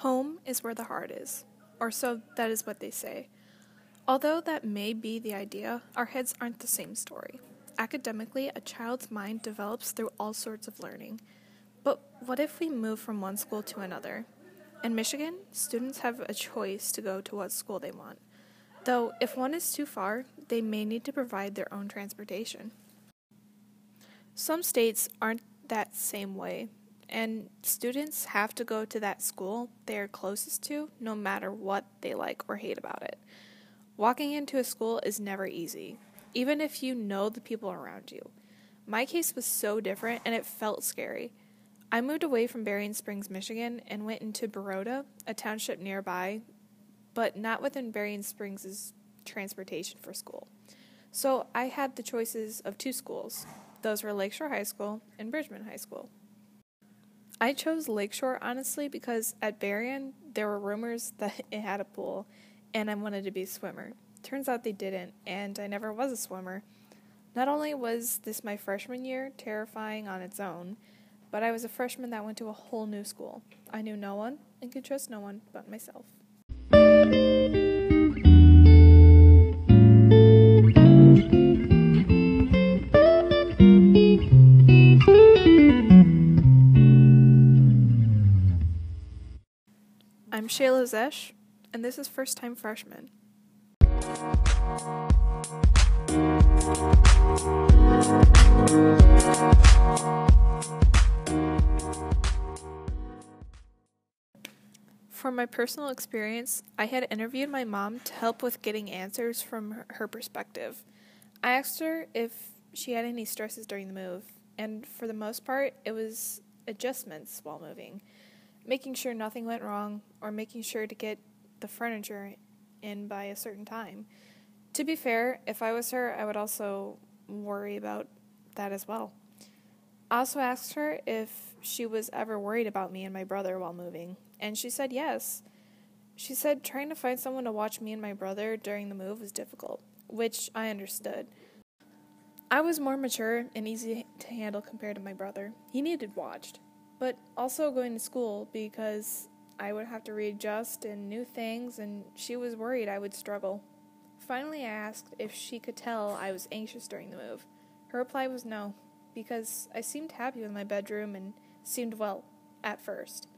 Home is where the heart is, or so that is what they say. Although that may be the idea, our heads aren't the same story. Academically, a child's mind develops through all sorts of learning. But what if we move from one school to another? In Michigan, students have a choice to go to what school they want. Though, if one is too far, they may need to provide their own transportation. Some states aren't that same way, and students have to go to that school they are closest to no matter what they like or hate about it. Walking into a school is never easy, even if you know the people around you. My case was so different and it felt scary. I moved away from Berrien Springs, Michigan, and went into Baroda, a township nearby, but not within Berrien Springs' transportation for school. So I had the choices of two schools. Those were Lakeshore High School and Bridgman High School. I chose Lakeshore honestly because at Berrien there were rumors that it had a pool and I wanted to be a swimmer. Turns out they didn't, and I never was a swimmer. Not only was this my freshman year, terrifying on its own, but I was a freshman that went to a whole new school. I knew no one and could trust no one but myself. Shayla Zesh, and this is First Time Freshman. From my personal experience, I had interviewed my mom to help with getting answers from her perspective. I asked her if she had any stresses during the move, and for the most part, it was adjustments while moving, making sure nothing went wrong, or making sure to get the furniture in by a certain time. To be fair, if I was her, I would also worry about that as well. I also asked her if she was ever worried about me and my brother while moving, and she said yes. She said trying to find someone to watch me and my brother during the move was difficult, which I understood. I was more mature and easy to handle compared to my brother. He needed watched, but also going to school because I would have to readjust and new things, and she was worried I would struggle. Finally, I asked if she could tell I was anxious during the move. Her reply was no, because I seemed happy with my bedroom and seemed well at first.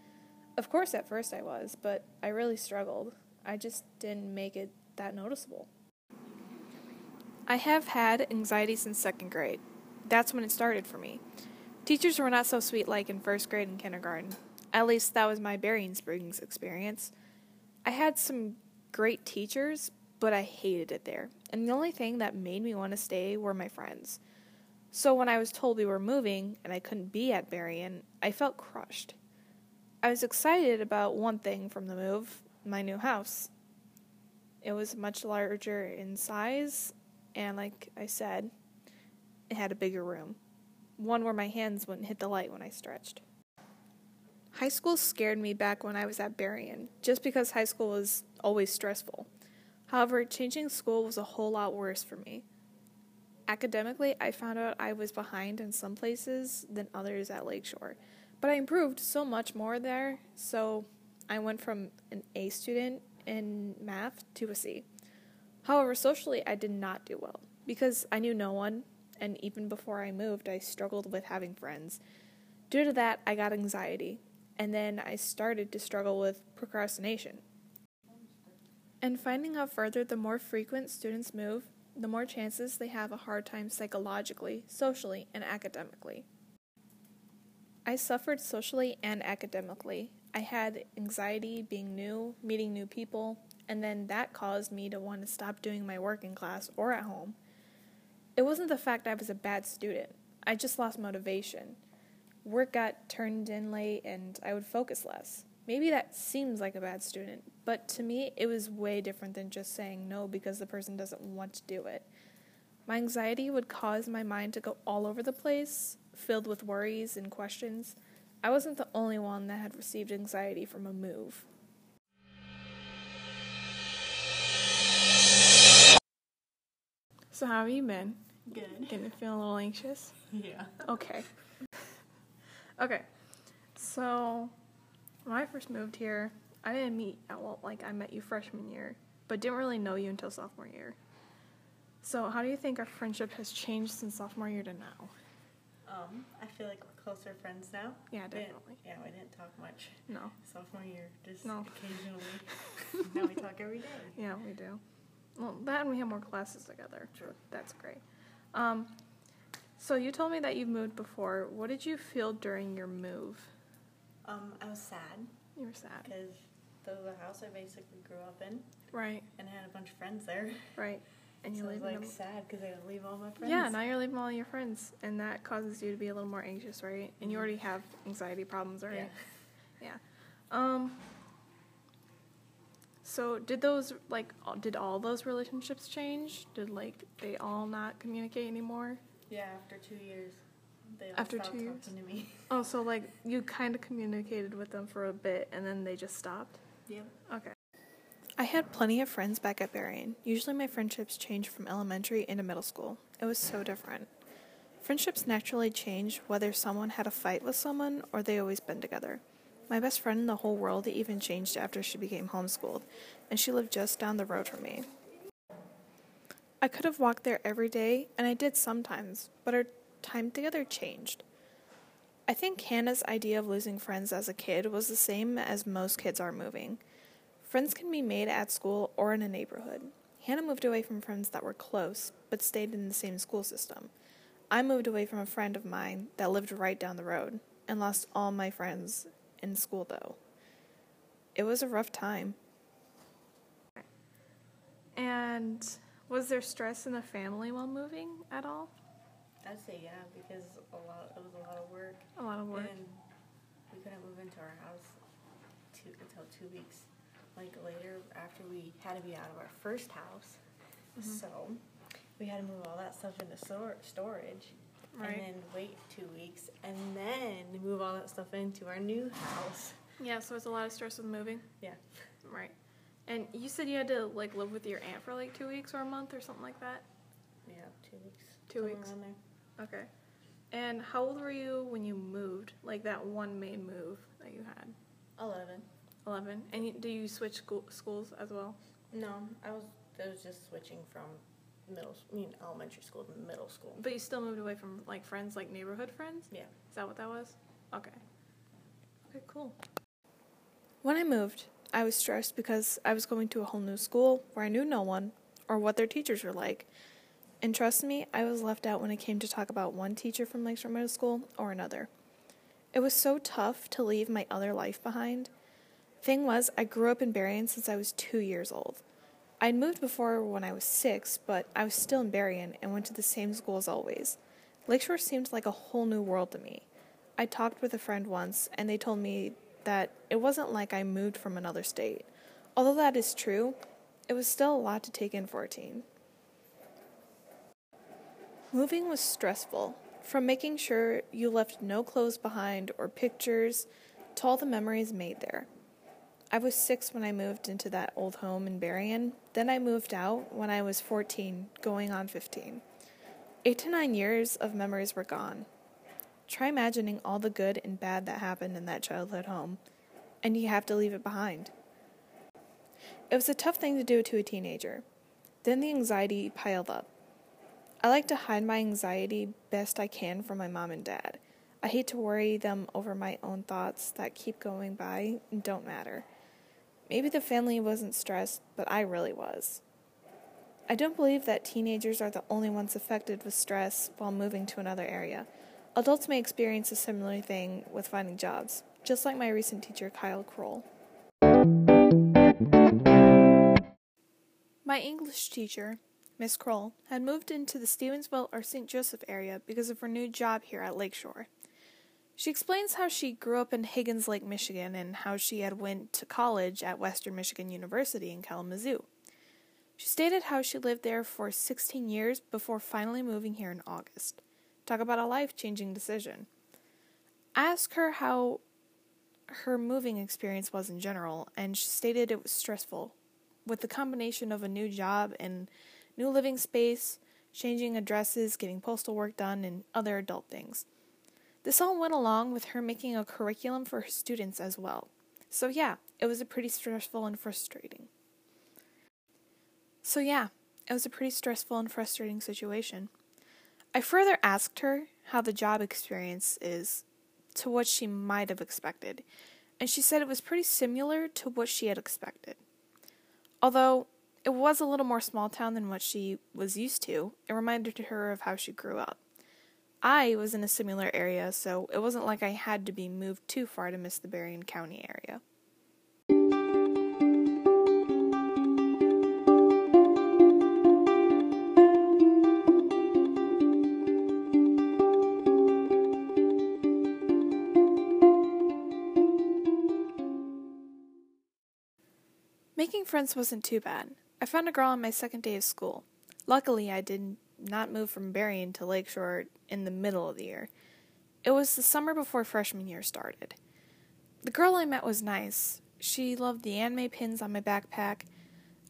Of course, at first I was, but I really struggled. I just didn't make it that noticeable. I have had anxiety since second grade. That's when it started for me. Teachers were not so sweet like in first grade and kindergarten. At least that was my Berrien Springs experience. I had some great teachers, but I hated it there. And the only thing that made me want to stay were my friends. So when I was told we were moving and I couldn't be at Berrien, I felt crushed. I was excited about one thing from the move my new house. It was much larger in size, and like I said, it had a bigger room. One where my hands wouldn't hit the light when I stretched. High school scared me back when I was at Berrien, just because high school was always stressful. However, changing school was a whole lot worse for me. Academically, I found out I was behind in some places than others at Lakeshore, but I improved so much more there, so I went from an A student in math to a C. However, socially, I did not do well because I knew no one, and even before I moved, I struggled with having friends. Due to that, I got anxiety, and then I started to struggle with procrastination. And finding out further, the more frequent students move, the more chances they have a hard time psychologically, socially, and academically. I suffered socially and academically. I had anxiety being new, meeting new people, and then that caused me to want to stop doing my work in class or at home. It wasn't the fact I was a bad student, I just lost motivation work got turned in late and I would focus less. Maybe that seems like a bad student, but to me, it was way different than just saying no because the person doesn't want to do it. My anxiety would cause my mind to go all over the place, filled with worries and questions. I wasn't the only one that had received anxiety from a move. So, how have you been? Good. Getting feeling a little anxious? Yeah. Okay. Okay. So, when I first moved here, I didn't meet well, like I met you freshman year, but didn't really know you until sophomore year. So, how do you think our friendship has changed since sophomore year to now? Um, I feel like we're closer friends now. Yeah, We definitely. Yeah, we didn't talk much No. sophomore year, just No. occasionally. now we talk every day. Yeah, we do. Well, that and we have more classes together. True. That's great. Um, so you told me that you've moved before. What did you feel during your move? Um, I was sad You were sad. because the, the house I basically grew up in Right, and I had a bunch of friends there. right. And you so I leave was like them. sad because I would leave all my friends. Yeah, now you're leaving all your friends, and that causes you to be a little more anxious, right? And you Mhm. already have anxiety problems, right? Yeah. Yeah. Um. So did those like all- did all those relationships change? Did like they all not communicate anymore? Yeah, after two years, they all After stopped two years? talking to me. Oh, so like you kind of communicated with them for a bit, and then they just stopped. Yep. Okay. I had plenty of friends back at Berrien. Usually my friendships changed from elementary into middle school. It was so different. Friendships naturally change whether someone had a fight with someone or they always been together. My best friend in the whole world even changed after she became homeschooled, and she lived just down the road from me. I could have walked there every day, and I did sometimes, but our time together changed. I think Hannah's idea of losing friends as a kid was the same as most kids are moving. Friends can be made at school or in a neighborhood. Hannah moved away from friends that were close, but stayed in the same school system. I moved away from a friend of mine that lived right down the road and lost all my friends in school, though. It was a rough time. And was there stress in the family while moving at all? I'd say yeah because a lot it was a lot of work. A lot of work. And we couldn't move into our house two, until two weeks, like later after we had to be out of our first house. Mhm. So we had to move all that stuff into stor- storage, Right. and then wait two weeks, and then move all that stuff into our new house. Yeah, so it's a lot of stress with moving. Yeah. Right. And you said you had to like live with your aunt for like two weeks or a month or something like that. Yeah, two weeks. Two weeks. there. Okay. And how old were you when you moved? Like that one main move that you had? Eleven. Eleven. And you, do you switch school, schools as well? No, I was. I was just switching from middle. I mean, elementary school to middle school. But you still moved away from like friends, like neighborhood friends. Yeah. Is that what that was? Okay. Okay, cool. When I moved, I was stressed because I was going to a whole new school where I knew no one or what their teachers were like. And trust me, I was left out when it came to talk about one teacher from Lakeshore Middle School or another. It was so tough to leave my other life behind. Thing was, I grew up in Berrien since I was two years old. I'd moved before when I was six, but I was still in Berrien and went to the same school as always. Lakeshore seemed like a whole new world to me. I talked with a friend once, and they told me that it wasn't like I moved from another state. Although that is true, it was still a lot to take in for a teen. Moving was stressful, from making sure you left no clothes behind or pictures to all the memories made there. I was six when I moved into that old home in Berrien. Then I moved out when I was 14, going on 15. Eight to nine years of memories were gone. Try imagining all the good and bad that happened in that childhood home, and you have to leave it behind. It was a tough thing to do to a teenager. Then the anxiety piled up. I like to hide my anxiety best I can from my mom and dad. I hate to worry them over my own thoughts that keep going by and don't matter. Maybe the family wasn't stressed, but I really was. I don't believe that teenagers are the only ones affected with stress while moving to another area. Adults may experience a similar thing with finding jobs, just like my recent teacher, Kyle Kroll. My English teacher, Miss Kroll, had moved into the Stevensville or St. Joseph area because of her new job here at Lakeshore. She explains how she grew up in Higgins Lake, Michigan, and how she had went to college at Western Michigan University in Kalamazoo. She stated how she lived there for 16 years before finally moving here in August. Talk about a life changing decision. I asked her how her moving experience was in general, and she stated it was stressful, with the combination of a new job and new living space, changing addresses, getting postal work done, and other adult things. This all went along with her making a curriculum for her students as well. So, yeah, it was a pretty stressful and frustrating. So, yeah, it was a pretty stressful and frustrating situation. I further asked her how the job experience is to what she might have expected, and she said it was pretty similar to what she had expected. Although it was a little more small town than what she was used to, it reminded her of how she grew up. I was in a similar area, so it wasn't like I had to be moved too far to miss the Berrien County area. Making friends wasn't too bad. I found a girl on my second day of school. Luckily, I did not move from Berrien to Lakeshore in the middle of the year. It was the summer before freshman year started. The girl I met was nice. She loved the anime pins on my backpack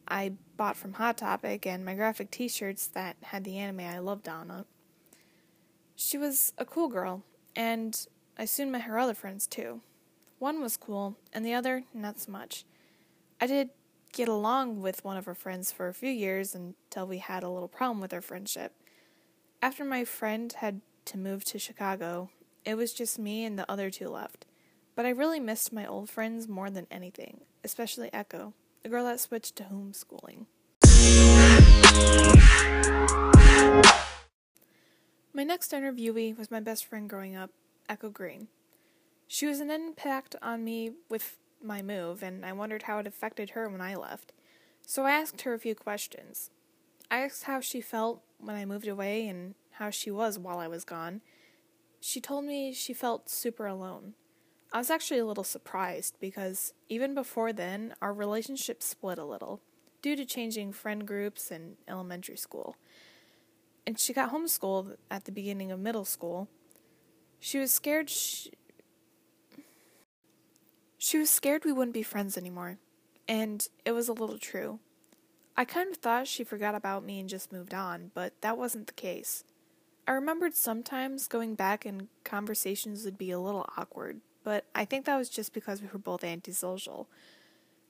I bought from Hot Topic and my graphic t shirts that had the anime I loved on it. She was a cool girl, and I soon met her other friends too. One was cool, and the other, not so much. I did get along with one of her friends for a few years until we had a little problem with our friendship. After my friend had to move to Chicago, it was just me and the other two left. But I really missed my old friends more than anything, especially Echo, the girl that switched to homeschooling. My next interviewee was my best friend growing up, Echo Green. She was an impact on me with my move, and I wondered how it affected her when I left. So I asked her a few questions. I asked how she felt when I moved away and how she was while I was gone. She told me she felt super alone. I was actually a little surprised because even before then, our relationship split a little due to changing friend groups in elementary school. And she got homeschooled at the beginning of middle school. She was scared she, she was scared we wouldn't be friends anymore, and it was a little true. I kind of thought she forgot about me and just moved on, but that wasn't the case. I remembered sometimes going back and conversations would be a little awkward, but I think that was just because we were both antisocial.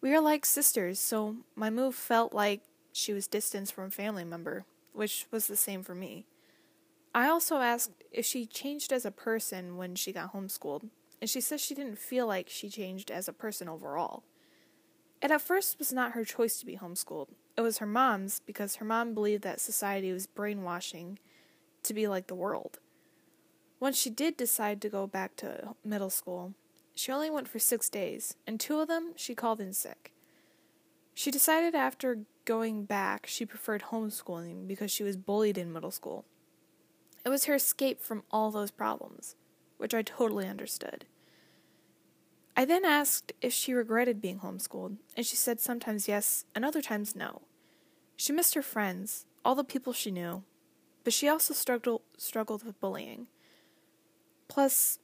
We are like sisters, so my move felt like she was distanced from a family member, which was the same for me. I also asked if she changed as a person when she got homeschooled, and she says she didn't feel like she changed as a person overall. It at first was not her choice to be homeschooled. It was her mom's because her mom believed that society was brainwashing to be like the world. Once she did decide to go back to middle school, she only went for six days, and two of them she called in sick. She decided after going back she preferred homeschooling because she was bullied in middle school. It was her escape from all those problems which I totally understood. I then asked if she regretted being homeschooled, and she said sometimes yes and other times no. She missed her friends, all the people she knew, but she also struggled struggled with bullying. Plus,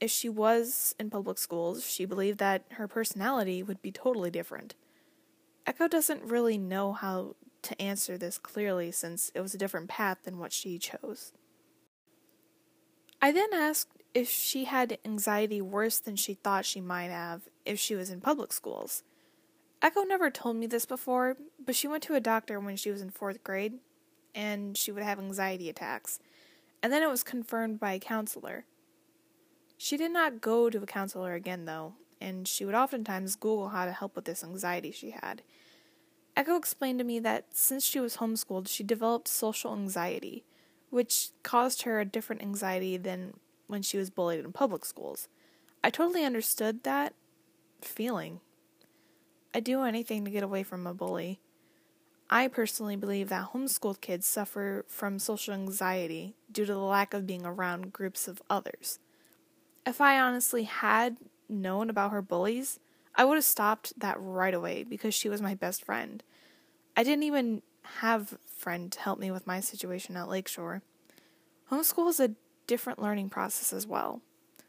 if she was in public schools, she believed that her personality would be totally different. Echo doesn't really know how to answer this clearly since it was a different path than what she chose. I then asked if she had anxiety worse than she thought she might have if she was in public schools. Echo never told me this before, but she went to a doctor when she was in fourth grade, and she would have anxiety attacks. And then it was confirmed by a counselor. She did not go to a counselor again, though, and she would oftentimes Google how to help with this anxiety she had. Echo explained to me that since she was homeschooled, she developed social anxiety, which caused her a different anxiety than when she was bullied in public schools. I totally understood that feeling. I'd do anything to get away from a bully. I personally believe that homeschooled kids suffer from social anxiety due to the lack of being around groups of others. If I honestly had known about her bullies, I would have stopped that right away because she was my best friend. I didn't even have a friend to help me with my situation at Lakeshore. Homeschool is a different learning process as well.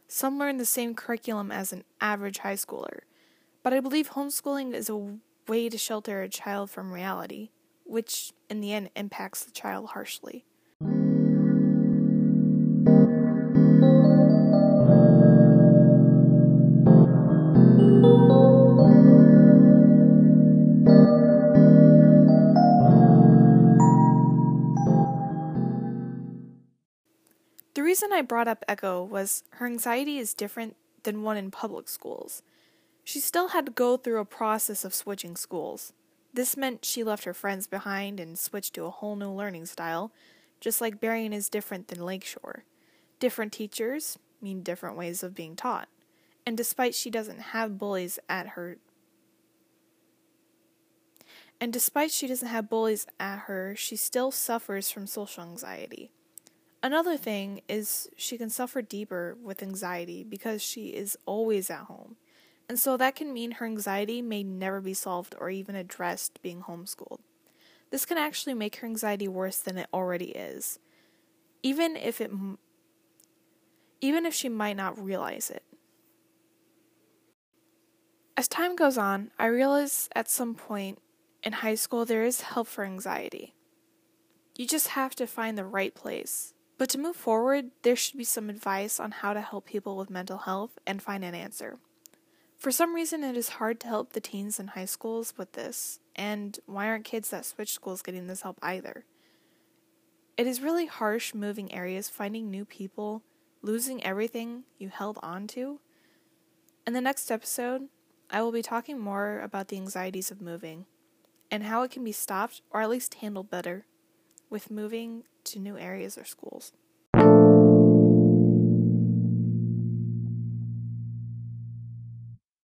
Some learn the same curriculum as an average high schooler, but I believe homeschooling is a way to shelter a child from reality, which in the end impacts the child harshly. The reason I brought up Echo was her anxiety is different than one in public schools. She still had to go through a process of switching schools. This meant she left her friends behind and switched to a whole new learning style, just like Berrien is different than Lakeshore. Different teachers mean different ways of being taught. And despite she doesn't have bullies at her and despite she doesn't have bullies at her, she still suffers from social anxiety. Another thing is she can suffer deeper with anxiety because she is always at home. And so that can mean her anxiety may never be solved or even addressed being homeschooled. This can actually make her anxiety worse than it already is, even if it even if she might not realize it. As time goes on, I realize at some point in high school there is help for anxiety. You just have to find the right place. But to move forward, there should be some advice on how to help people with mental health and find an answer. For some reason, it is hard to help the teens in high schools with this, and why aren't kids that switch schools getting this help either? It is really harsh moving areas, finding new people, losing everything you held on to. In the next episode, I will be talking more about the anxieties of moving and how it can be stopped or at least handled better with moving to new areas or schools.